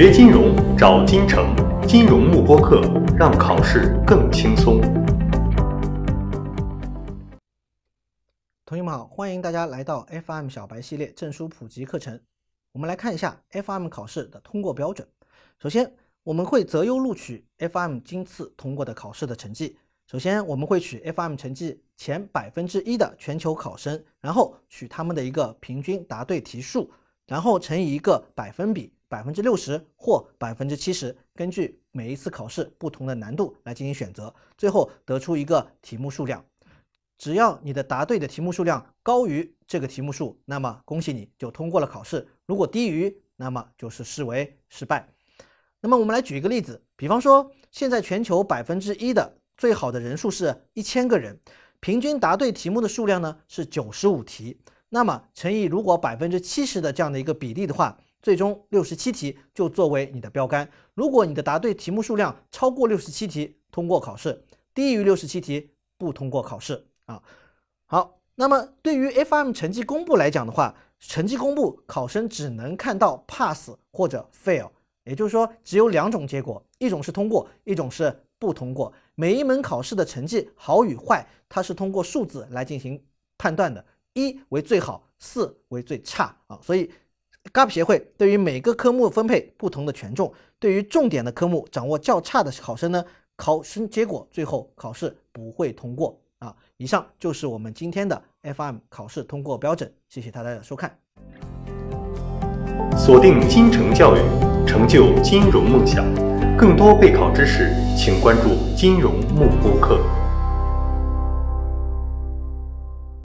学金融找金城，金融慕播课，让考试更轻松。同学们好，欢迎大家来到 FM 小白系列证书普及课程。我们来看一下 FM 考试的通过标准。首先，我们会择优录取 FM 今次通过的考试的成绩。首先，我们会取 FM 成绩前百分之一的全球考生，然后取他们的一个平均答对题数，然后乘以一个百分比，百分之六十或百分之七十，根据每一次考试不同的难度来进行选择，最后得出一个题目数量。只要你的答对的题目数量高于这个题目数，那么恭喜你就通过了考试；如果低于，那么就是视为失败。那么我们来举一个例子，比方说现在全球百分之一的最好的人数是一千个人，平均答对题目的数量呢是九十五题，那么乘以如果百分之七十的这样的一个比例的话，最终六十七题就作为你的标杆。如果你的答对题目数量超过六十七题，通过考试；低于六十七题，不通过考试。啊，好，那么对于 FM 成绩公布来讲的话，成绩公布考生只能看到 pass 或者 fail，也就是说只有两种结果，一种是通过，一种是不通过。每一门考试的成绩好与坏，它是通过数字来进行判断的，一为最好，四为最差啊。所以 GAP 协会对于每个科目分配不同的权重，对于重点的科目掌握较差的考生呢，考生结果最后考试不会通过。啊，以上就是我们今天的 FM 考试通过标准，谢谢大家的收看。锁定金城教育，成就金融梦想。更多备考知识，请关注金融慕播课。